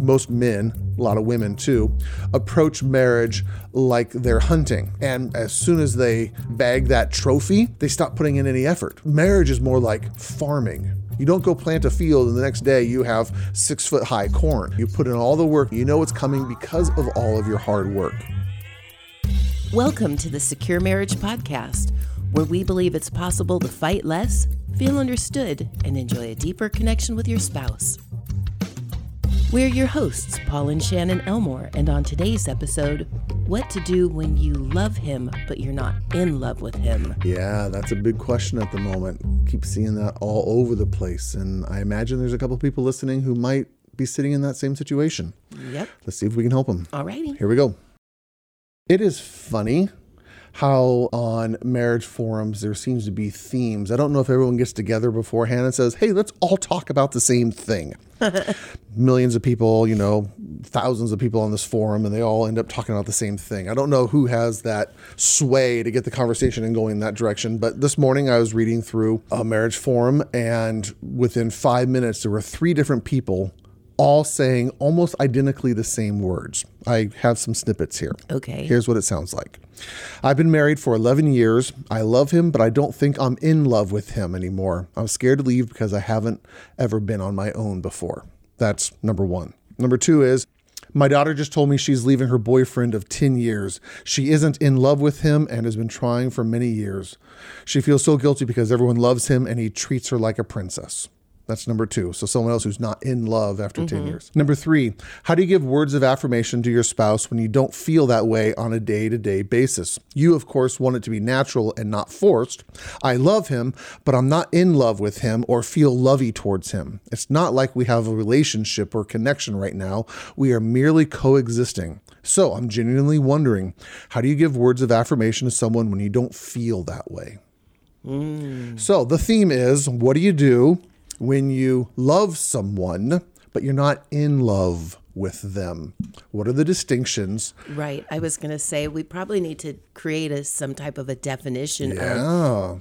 most men, a lot of women too, approach marriage like they're hunting. And as soon as they bag that trophy, they stop putting in any effort. Marriage is more like farming. You don't go plant a field and the next day you have six foot high corn. You put in all the work, you know it's coming because of all of your hard work. Welcome to the Secure Marriage Podcast, where we believe it's possible to fight less, feel understood, and enjoy a deeper connection with your spouse. We're your hosts, Paul and Shannon Elmore, and on today's episode, what to do when you love him but you're not in love with him. Yeah, that's a big question at the moment. Keep seeing that all over the place. And I imagine there's a couple people listening who might be sitting in that same situation. Yep. Let's see if we can help them. All righty. Here we go. It is funny how on marriage forums there seems to be themes. I don't know if everyone gets together beforehand and says, hey, let's all talk about the same thing. Millions of people, you know, thousands of people on this forum, and they all end up talking about the same thing. I don't know who has that sway to get the conversation and going in that direction, but this morning I was reading through a marriage forum, and within five minutes, there were three different people all saying almost identically the same words. I have some snippets here. Okay. Here's what it sounds like. I've been married for 11 years. I love him, but I don't think I'm in love with him anymore. I'm scared to leave because I haven't ever been on my own before. That's number one. Number two is my daughter just told me she's leaving her boyfriend of 10 years. She isn't in love with him and has been trying for many years. She feels so guilty because everyone loves him and he treats her like a princess. That's number two. So someone else who's not in love after 10 mm-hmm. years. Number three, how do you give words of affirmation to your spouse when you don't feel that way on a day to day basis? You, of course, want it to be natural and not forced. I love him, but I'm not in love with him or feel lovey towards him. It's not like we have a relationship or connection right now. We are merely coexisting. So I'm genuinely wondering, how do you give words of affirmation to someone when you don't feel that way? Mm. So the theme is what do you do when you love someone, but you're not in love with them? What are the distinctions? Right. I was going to say we probably need to create a, some type of a definition of, Yeah.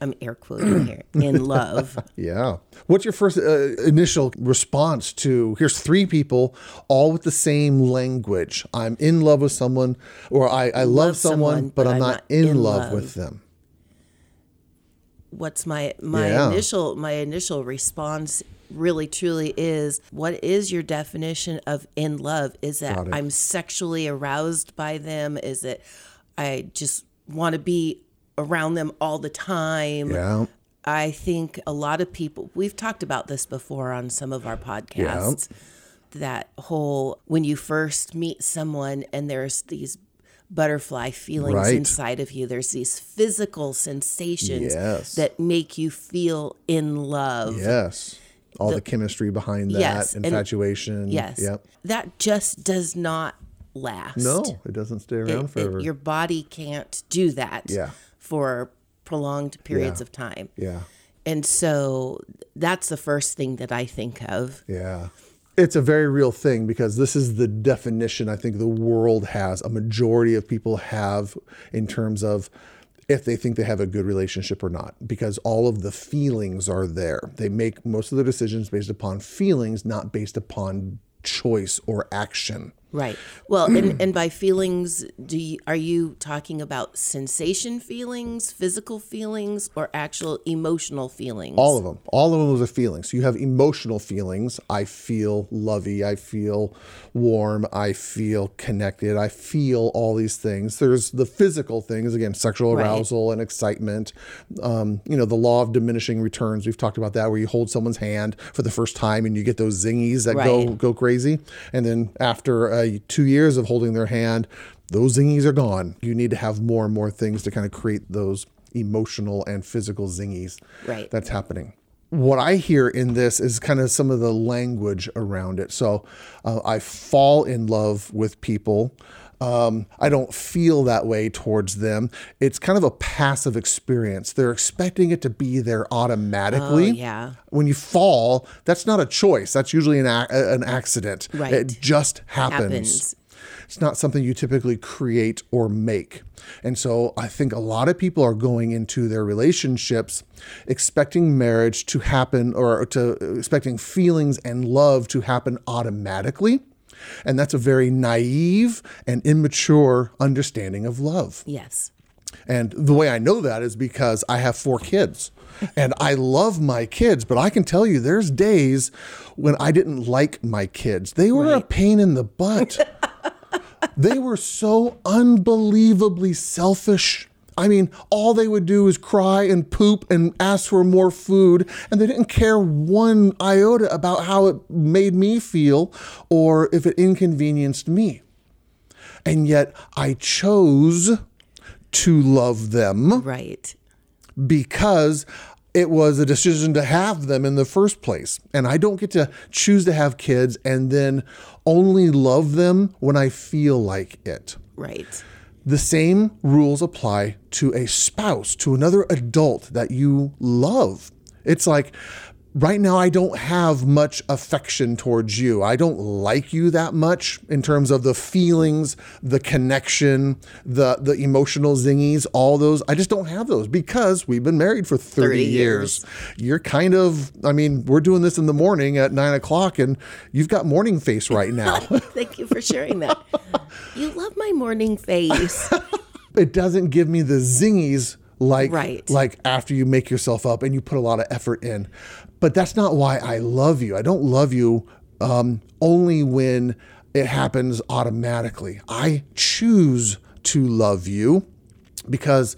I'm air quoting here, in love. Yeah. What's your first uh, initial response to here's three people all with the same language? I'm in love with someone, or I, I love, Love someone, someone, but, I'm, not, in, love, love. with them. What's my my Yeah. initial my initial response really truly is what is your definition of in love? Is that i'm sexually aroused by them? Is it i just want to be around them all the time? Yeah. i think a lot of people we've talked about this before on some of our podcasts that whole when you first meet someone and there's these butterfly feelings Right. inside of you there's these physical sensations Yes. that make you feel in love Yes. All the, chemistry behind that, Yes, and- infatuation. yes Yep. that just does not last No, it doesn't stay around it- forever. your body can't do that Yeah. for prolonged periods Yeah. of time yeah. and so that's the first thing that i think of Yeah. It's a very real thing because this is the definition I think the world has, a majority of people have in terms of if they think they have a good relationship or not, because all of the feelings are there. They make most of their decisions based upon feelings, not based upon choice or action. Right. Well, and, and by feelings, do you, are you talking about sensation feelings, physical feelings, or actual emotional feelings? All of them. All of them are feelings. So you have emotional feelings. I feel lovey. I feel warm. I feel connected. I feel all these things. There's the physical things, again, sexual Right. arousal and excitement. Um, you know, the law of diminishing returns. We've talked about that where you hold someone's hand for the first time and you get those zingies that go Right. go crazy. And then after two years of holding their hand, those zingies are gone. You need to have more and more things to kind of create those emotional and physical zingies Right. that's happening. What I hear in this is kind of some of the language around it. So uh, I fall in love with people. Um, I don't feel that way towards them. It's kind of a passive experience. They're expecting it to be there automatically. Oh, yeah. When you fall, that's not a choice. That's usually an, ac- an accident. Right. It just happens. Happens. It's not something you typically create or make. And so I think a lot of people are going into their relationships expecting marriage to happen or to expecting feelings and love to happen automatically. And that's a very naive and immature understanding of love. Yes. And the way I know that is because I have four kids and I love my kids, but I can tell you there's days when I didn't like my kids. They were a pain in the butt. they were so unbelievably selfish. I mean, all they would do is cry and poop and ask for more food, and they didn't care one iota about how it made me feel or if it inconvenienced me. And yet I chose to love them Right. because it was a decision to have them in the first place. And I don't get to choose to have kids and then only love them when I feel like it. Right. The same rules apply to a spouse, to another adult that you love. It's like, right now, I don't have much affection towards you. I don't like you that much in terms of the feelings, the connection, the, the emotional zingies, all those. I just don't have those because we've been married for 30, 30 years. You're kind of, I mean, we're doing this in the morning at nine o'clock and you've got morning face right now. Thank you for sharing that. you love my morning face. it doesn't give me the zingies like Right. like after you make yourself up and you put a lot of effort in. But that's not why I love you. I don't love you um, only when it happens automatically. I choose to love you because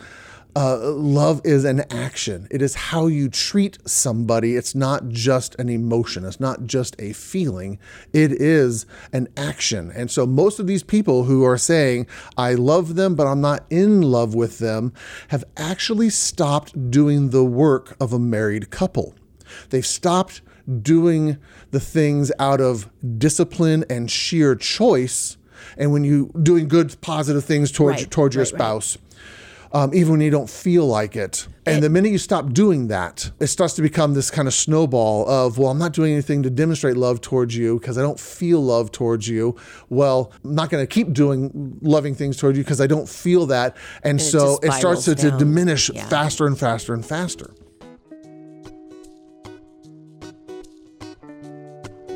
uh, love is an action. It is how you treat somebody. It's not just an emotion. It's not just a feeling. It is an action. And so, most of these people who are saying, I love them, but I'm not in love with them, have actually stopped doing the work of a married couple. They've stopped doing the things out of discipline and sheer choice. And when you doing good, positive things towards Right, towards your right, right. Um, even when you don't feel like it. And the minute you stop doing that, it starts to become this kind of snowball of, well, I'm not doing anything to demonstrate love towards you because I don't feel love towards you. Well, I'm not going to keep doing loving things towards you because I don't feel that. And, it so just it starts to, to diminish Yeah. faster and faster and faster.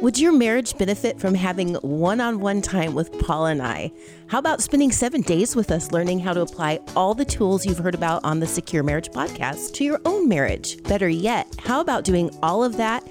Would your marriage benefit from having one on one time with Paul and I? How about spending seven days with us learning how to apply all the tools you've heard about on the Secure Marriage podcast to your own marriage? Better yet, how about doing all of that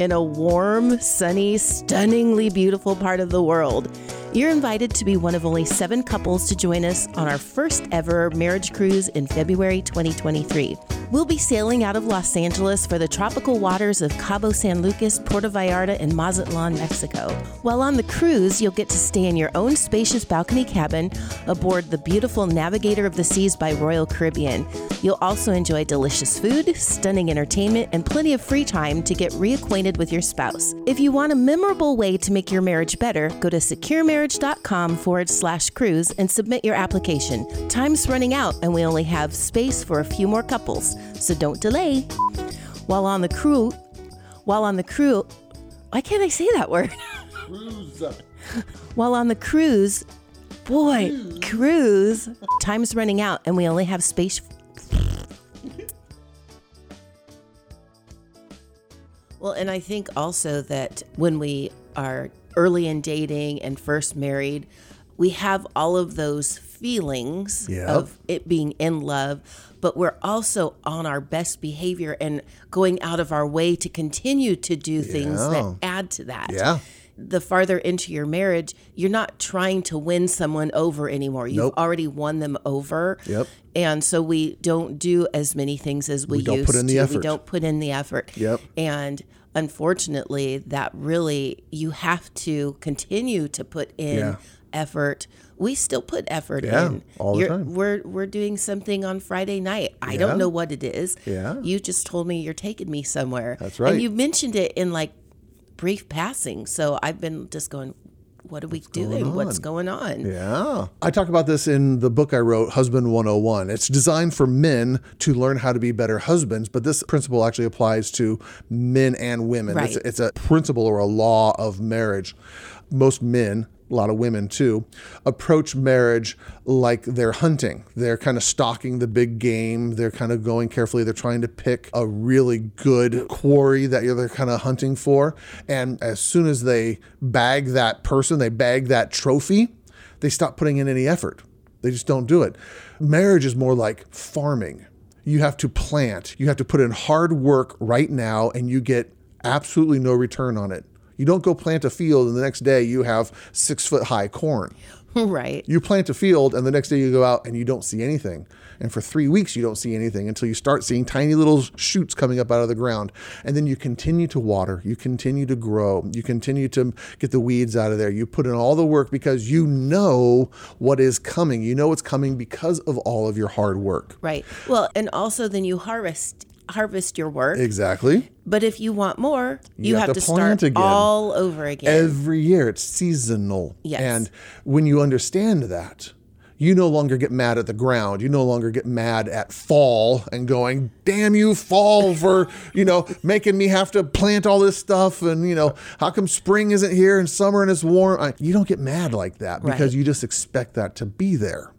in a warm, sunny, stunningly beautiful part of the world? You're invited to be one of only seven couples to join us on our first ever marriage cruise in February 2023. We'll be sailing out of Los Angeles for the tropical waters of Cabo San Lucas, Puerto Vallarta, and Mazatlan, Mexico. While on the cruise, you'll get to stay in your own spacious balcony cabin aboard the beautiful Navigator of the Seas by Royal Caribbean. You'll also enjoy delicious food, stunning entertainment, and plenty of free time to get reacquainted with your spouse. If you want a memorable way to make your marriage better, go to securemarriage.com forward slash cruise and submit your application. Time's running out, and we only have space for a few more couples, so don't delay. While on the crew, while on the crew, why can't I say that word? Cruise. while on the cruise, boy, cruise, time's running out, and we only have space. Well, and I think also that when we are early in dating and first married, we have all of those feelings Yep. of it being in love, but we're also on our best behavior and going out of our way to continue to do things that add to that. Yeah. The farther into your marriage, you're not trying to win someone over anymore. You've Nope. already won them over. Yep. And so we don't do as many things as we, We don't used put in the to. We don't put in the effort. Yep. And unfortunately, that really you have to continue to put in Yeah. Effort. We still put effort Yeah, in. all the You're- time. We're we're doing something on Friday night. I Yeah. don't know what it is. Yeah. You just told me you're taking me somewhere. That's right. And you mentioned it in like brief passing. So I've been just going, what are we doing? What's going on? Yeah. I talk about this in the book I wrote, Husband 101. It's designed for men to learn how to be better husbands, but this principle actually applies to men and women. It's, it's a principle or a law of marriage. Most men a lot of women too, approach marriage like they're hunting. They're kind of stalking the big game. They're kind of going carefully. They're trying to pick a really good quarry that they're kind of hunting for. And as soon as they bag that person, they bag that trophy, they stop putting in any effort. They just don't do it. Marriage is more like farming. You have to plant, you have to put in hard work right now, and you get absolutely no return on it. You don't go plant a field and the next day you have six foot high corn. right. You plant a field and the next day you go out and you don't see anything. And for three weeks, you don't see anything until you start seeing tiny little shoots coming up out of the ground. And then you continue to water, you continue to grow, you continue to get the weeds out of there. You put in all the work because you know what is coming. You know it's coming because of all of your hard work. Right. Well, and also then you harvest harvest your work. Exactly. But if you want more, you, You have, have to, to start again. all over again. Every year, it's seasonal. Yes. And when you understand that, you no longer get mad at the ground. You no longer get mad at fall and going, damn you, fall, for, you know, making me have to plant all this stuff. And, you know, how come spring isn't here and summer and it's warm? I, you don't get mad like that because Right. you just expect that to be there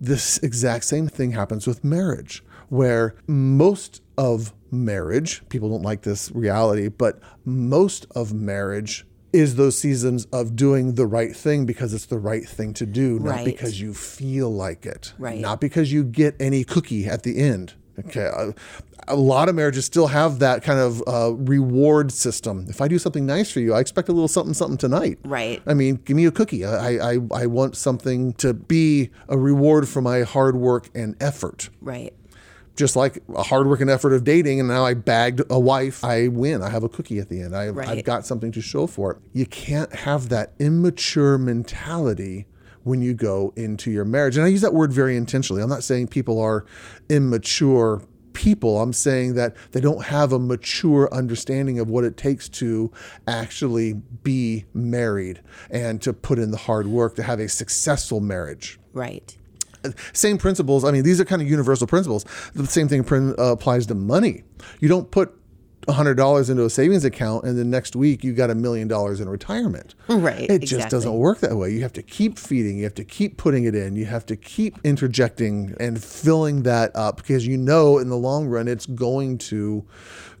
this exact same thing happens with marriage, where most of marriage, people don't like this reality, but most of marriage is those seasons of doing the right thing because it's the right thing to do, not Right. because you feel like it, Right. not because you get any cookie at the end. Okay, a, a lot of marriages still have that kind of uh, reward system. If I do something nice for you, I expect a little something, something tonight. Right. I mean, give me a cookie. I, I, I want something to be a reward for my hard work and effort. right. Just like a hard work and effort of dating, and now I bagged a wife, I win. I have a cookie at the end. I, Right. I've got something to show for it. You can't have that immature mentality when you go into your marriage. And I use that word very intentionally. I'm not saying people are immature people. I'm saying that they don't have a mature understanding of what it takes to actually be married and to put in the hard work to have a successful marriage Right. Same principles. I mean, these are kind of universal principles. The same thing uh, applies to money. You don't put $100 into a savings account and then next week you got a million dollars in retirement. Right, It just doesn't work that way. You have to keep feeding, you have to keep putting it in, you have to keep interjecting and filling that up because you know in the long run it's going to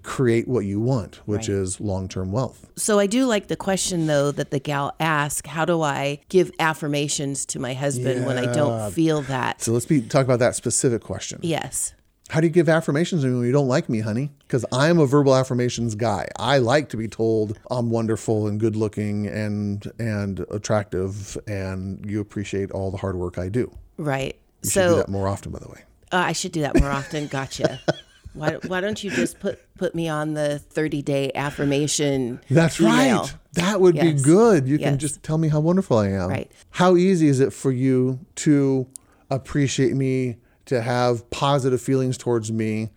create what you want, which Right. is long-term wealth. So I do like the question though that the gal asked, how do I give affirmations to my husband when I don't feel that? So let's be talk about that specific question. yes. How do you give affirmations to me when you don't like me, honey? Because I'm a verbal affirmations guy. I like to be told I'm wonderful and good looking and and attractive, and you appreciate all the hard work I do. Right. You should do so that more often, by the way. uh, I should do that more often. Gotcha. why, why don't you just put put me on the 30 day affirmation? That's email? right. That would be good. You can just tell me how wonderful I am. Right. How easy is it for you to appreciate me, to have positive feelings towards me,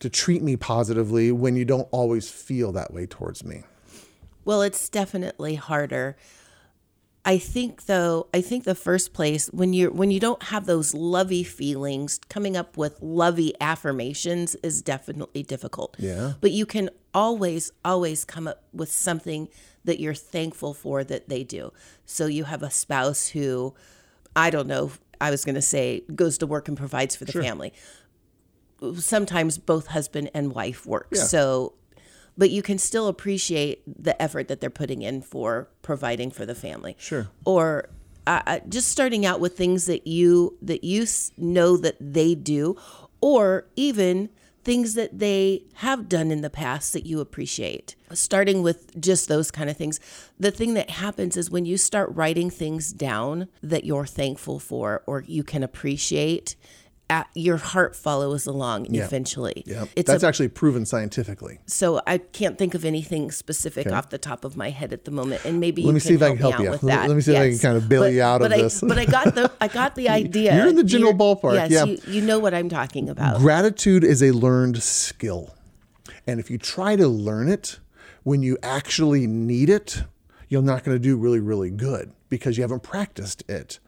to treat me positively when you don't always feel that way towards me? Well, it's definitely harder. I think though, I think the first place when you when you don't have those lovey feelings, coming up with lovey affirmations is definitely difficult. Yeah. But you can always always come up with something that you're thankful for that they do. So you have a spouse who I don't know, I was going to say goes to work and provides for the family. Sometimes both husband and wife work. Yeah. So but you can still appreciate the effort that they're putting in for providing for the family. Sure. Or uh, just starting out with things that you that you know that they do, or even things that they have done in the past that you appreciate. Starting with just those kind of things. The thing that happens is when you start writing things down that you're thankful for or you can appreciate, your heart follows along eventually. Yeah. It's That's a actually proven scientifically. so I can't think of anything specific off the top of my head at the moment, and maybe Let me see if I can help you. with that. let me see if I can kind of bail you out of but this. But I got the I got the idea. You're in the general ballpark, Yes, yeah. you, you know what I'm talking about. Gratitude is a learned skill. And if you try to learn it when you actually need it, you're not going to do really, really good because you haven't practiced it.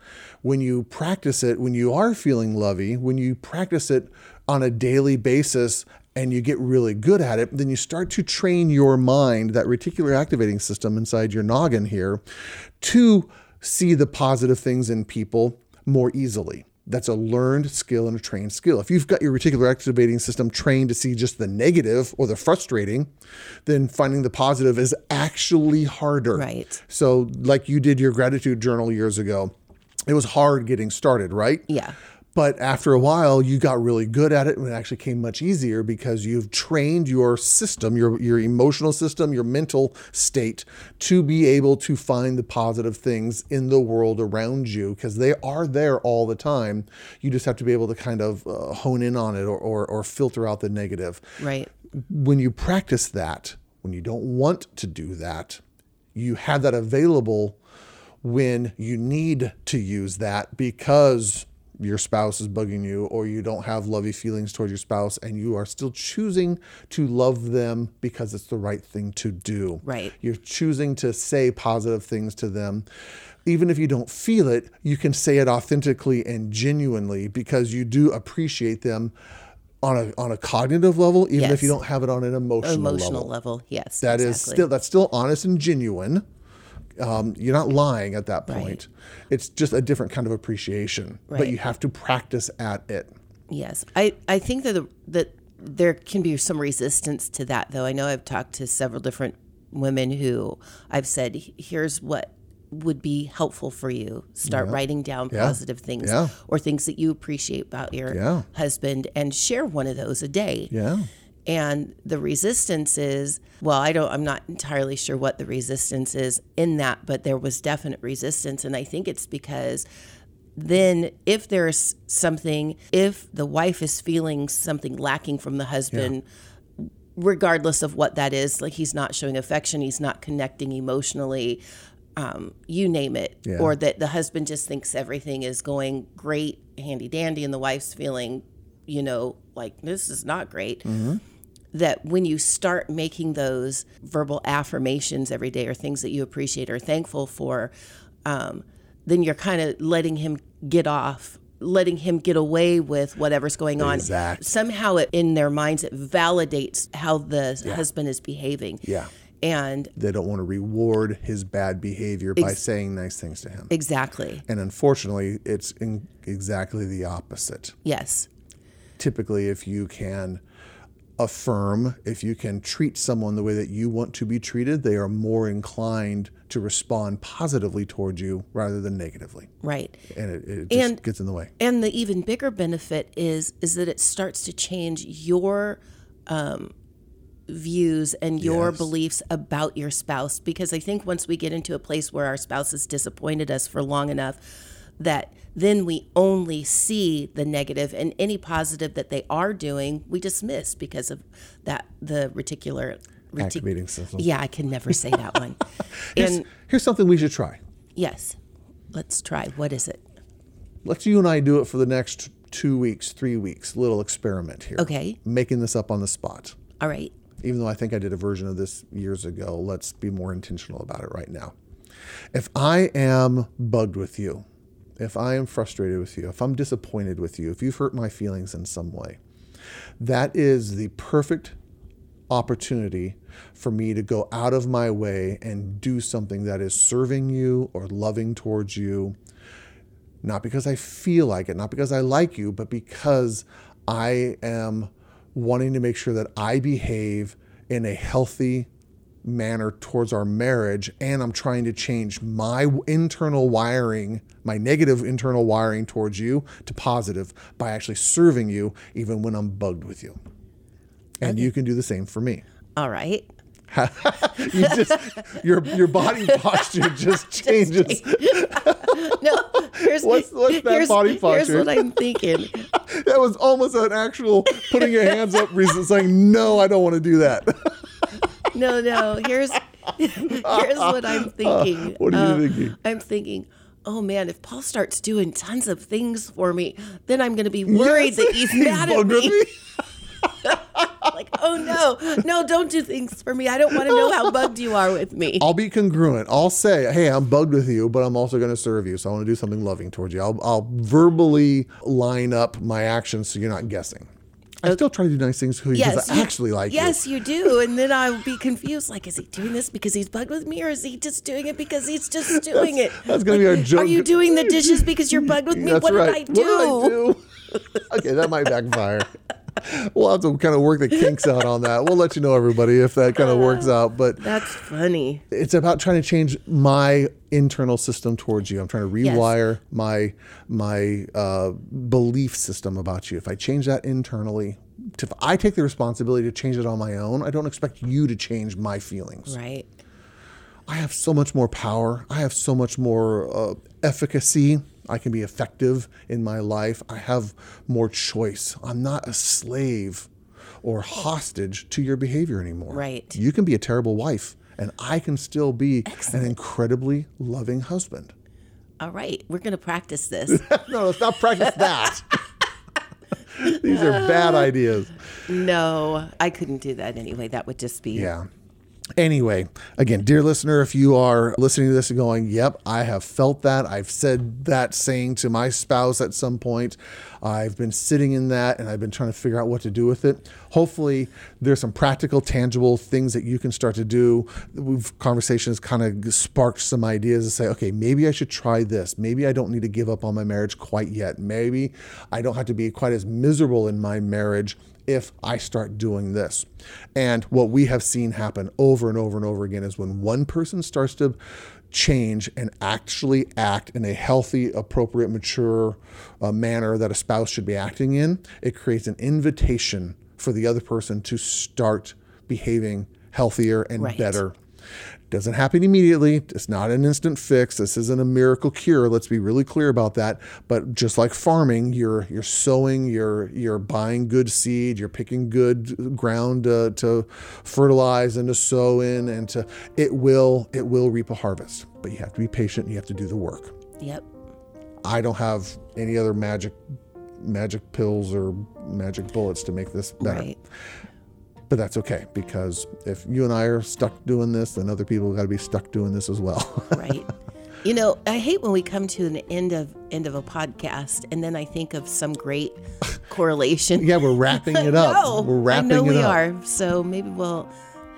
When you practice it, when you are feeling lovey, when you practice it on a daily basis and you get really good at it, then you start to train your mind, that reticular activating system inside your noggin here, to see the positive things in people more easily. That's a learned skill and a trained skill. If you've got your reticular activating system trained to see just the negative or the frustrating, then finding the positive is actually harder. Right. So, like you did your gratitude journal years ago, it was hard getting started, right? Yeah. But after a while, you got really good at it and it actually came much easier because you've trained your system, your, your emotional system, your mental state to be able to find the positive things in the world around you because they are there all the time. You just have to be able to kind of uh, hone in on it or, or, or filter out the negative. Right. When you practice that, when you don't want to do that, you have that available when you need to use that because your spouse is bugging you or you don't have lovey feelings towards your spouse and you are still choosing to love them because it's the right thing to do. Right. You're choosing to say positive things to them. Even if you don't feel it, you can say it authentically and genuinely because you do appreciate them on a on a cognitive level, even if you don't have it on an emotional, Emotional level. level. Yes. That is exactly. still that's still honest and genuine. Um, you're not lying at that point. It's just a different kind of appreciation, but you have to practice at it. Yes, I, I think that the, that there can be some resistance to that, though. I know I've talked to several different women who I've said, "Here's what would be helpful for you. Start writing down positive things Yeah. or things that you appreciate about your Yeah. husband, and share one of those a day." Yeah. And the resistance is, well, I don't, I'm not entirely sure what the resistance is in that, but there was definite resistance. And I think it's because then if there's something, if the wife is feeling something lacking from the husband, regardless of what that is, like he's not showing affection, he's not connecting emotionally, um, you name it, Yeah. or that the husband just thinks everything is going great, handy dandy, and the wife's feeling, you know, like this is not great. That when you start making those verbal affirmations every day or things that you appreciate or thankful for, um, then you're kind of letting him get off, letting him get away with whatever's going on. Exact. Somehow it, in their minds, it validates how the husband is behaving. Yeah. And They don't want to reward his bad behavior by saying nice things to him. exactly. And unfortunately, it's in exactly the opposite. Yes. Typically, if you can affirm, if you can treat someone the way that you want to be treated, they are more inclined to respond positively towards you rather than negatively. Right. And it, it just And- gets in the way. And the even bigger benefit is is that it starts to change your um, views and your Yes. beliefs about your spouse. Because I think once we get into a place where our spouse has disappointed us for long enough, that then we only see the negative and any positive that they are doing, we dismiss because of that the reticular. reti- Activating system. yeah, I can never say that one. and Here's something we should try. yes, let's try. What is it? Let's you and I do it for the next two weeks, three weeks. Little experiment here. Okay. Making this up on the spot. All right. Even though I think I did a version of this years ago, let's be more intentional about it right now. If I am bugged with you, if I am frustrated with you, if I'm disappointed with you, if you've hurt my feelings in some way, that is the perfect opportunity for me to go out of my way and do something that is serving you or loving towards you not because I feel like it, not because I like you, but because I am wanting to make sure that I behave in a healthy manner towards our marriage and I'm trying to change my internal wiring, my negative internal wiring towards you to positive by actually serving you even when I'm bugged with you. And you can do the same for me. All right. You just your your body posture just changes. No, here's, What's- what's that here's, body Here's what I'm thinking. That was almost an actual putting your hands up reason saying, no, I don't want to do that. No, no. Here's here's what I'm thinking. what are you Uh, thinking? I'm thinking, oh man, if Paul starts doing tons of things for me, then I'm going to be worried that he's mad at with me. like, oh no, no, don't do things for me. I don't want to know how bugged you are with me. I'll be congruent. I'll say, hey, I'm bugged with you, but I'm also going to serve you. So I want to do something loving towards you. I'll, I'll verbally line up my actions so you're not guessing. I uh, still try to do nice things because Yes, I actually like you. Yes, you do. And then I'll be confused. Like, is he doing this because he's bugged with me, or is he just doing it because he's just doing it? that's gonna Like, be our joke. Are you doing the dishes because you're bugged with me? That's what right. did I do? What did I do? okay, that might backfire. We'll have to kind of work the kinks out on that. We'll let you know, everybody, if that kind of works out. But That's funny. it's about trying to change my internal system towards you. I'm trying to Yes. rewire my my uh, belief system about you. If I change that internally, if I take the responsibility to change it on my own, I don't expect you to change my feelings. Right. I have so much more power. I have so much more uh, efficacy. I can be effective in my life. I have more choice. I'm not a slave or hostage to your behavior anymore. Right. You can be a terrible wife, and I can still be an incredibly loving husband. All right. We're going to practice this. no, let's not practice that. These are bad ideas. no, I couldn't do that anyway. That would just be. Yeah. Anyway, again, dear listener, if you are listening to this and going, yep, I have felt that. I've said that saying to my spouse at some point. I've been sitting in that and I've been trying to figure out what to do with it. Hopefully, there's some practical, tangible things that you can start to do. We've conversations kind of sparked some ideas to say, okay, maybe I should try this. Maybe I don't need to give up on my marriage quite yet. Maybe I don't have to be quite as miserable in my marriage if I start doing this. And what we have seen happen over and over and over again is when one person starts to change and actually act in a healthy, appropriate, mature uh, manner that a spouse should be acting in, it creates an invitation for the other person to start behaving healthier and Right. better. Doesn't happen immediately. It's not an instant fix. This isn't a miracle cure. Let's be really clear about that. But just like farming, you're you're sowing, you're you're buying good seed, you're picking good ground uh, to fertilize and to sow in, and to it will it will reap a harvest. But you have to be patient. And you have to do the work. Yep. I don't have any other magic magic pills or magic bullets to make this better. Right. But that's okay because if you and I are stuck doing this, then other people have got to be stuck doing this as well. right you know i hate when we come to an end of end of a podcast and then i think of some great correlation yeah, we're wrapping it up. no, we're wrapping i know we up. are so maybe we'll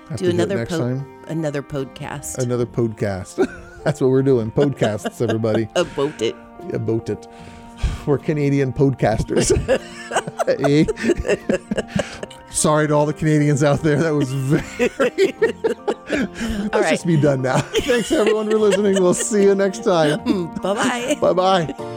Have do do another next po- another podcast Another podcast. that's what we're doing. Podcasts, everybody. about it About it. We're Canadian podcasters. Eh? Sorry to all the Canadians out there. That was very. Let's right. just be done now. Thanks everyone for listening. We'll see you next time. bye-bye bye bye.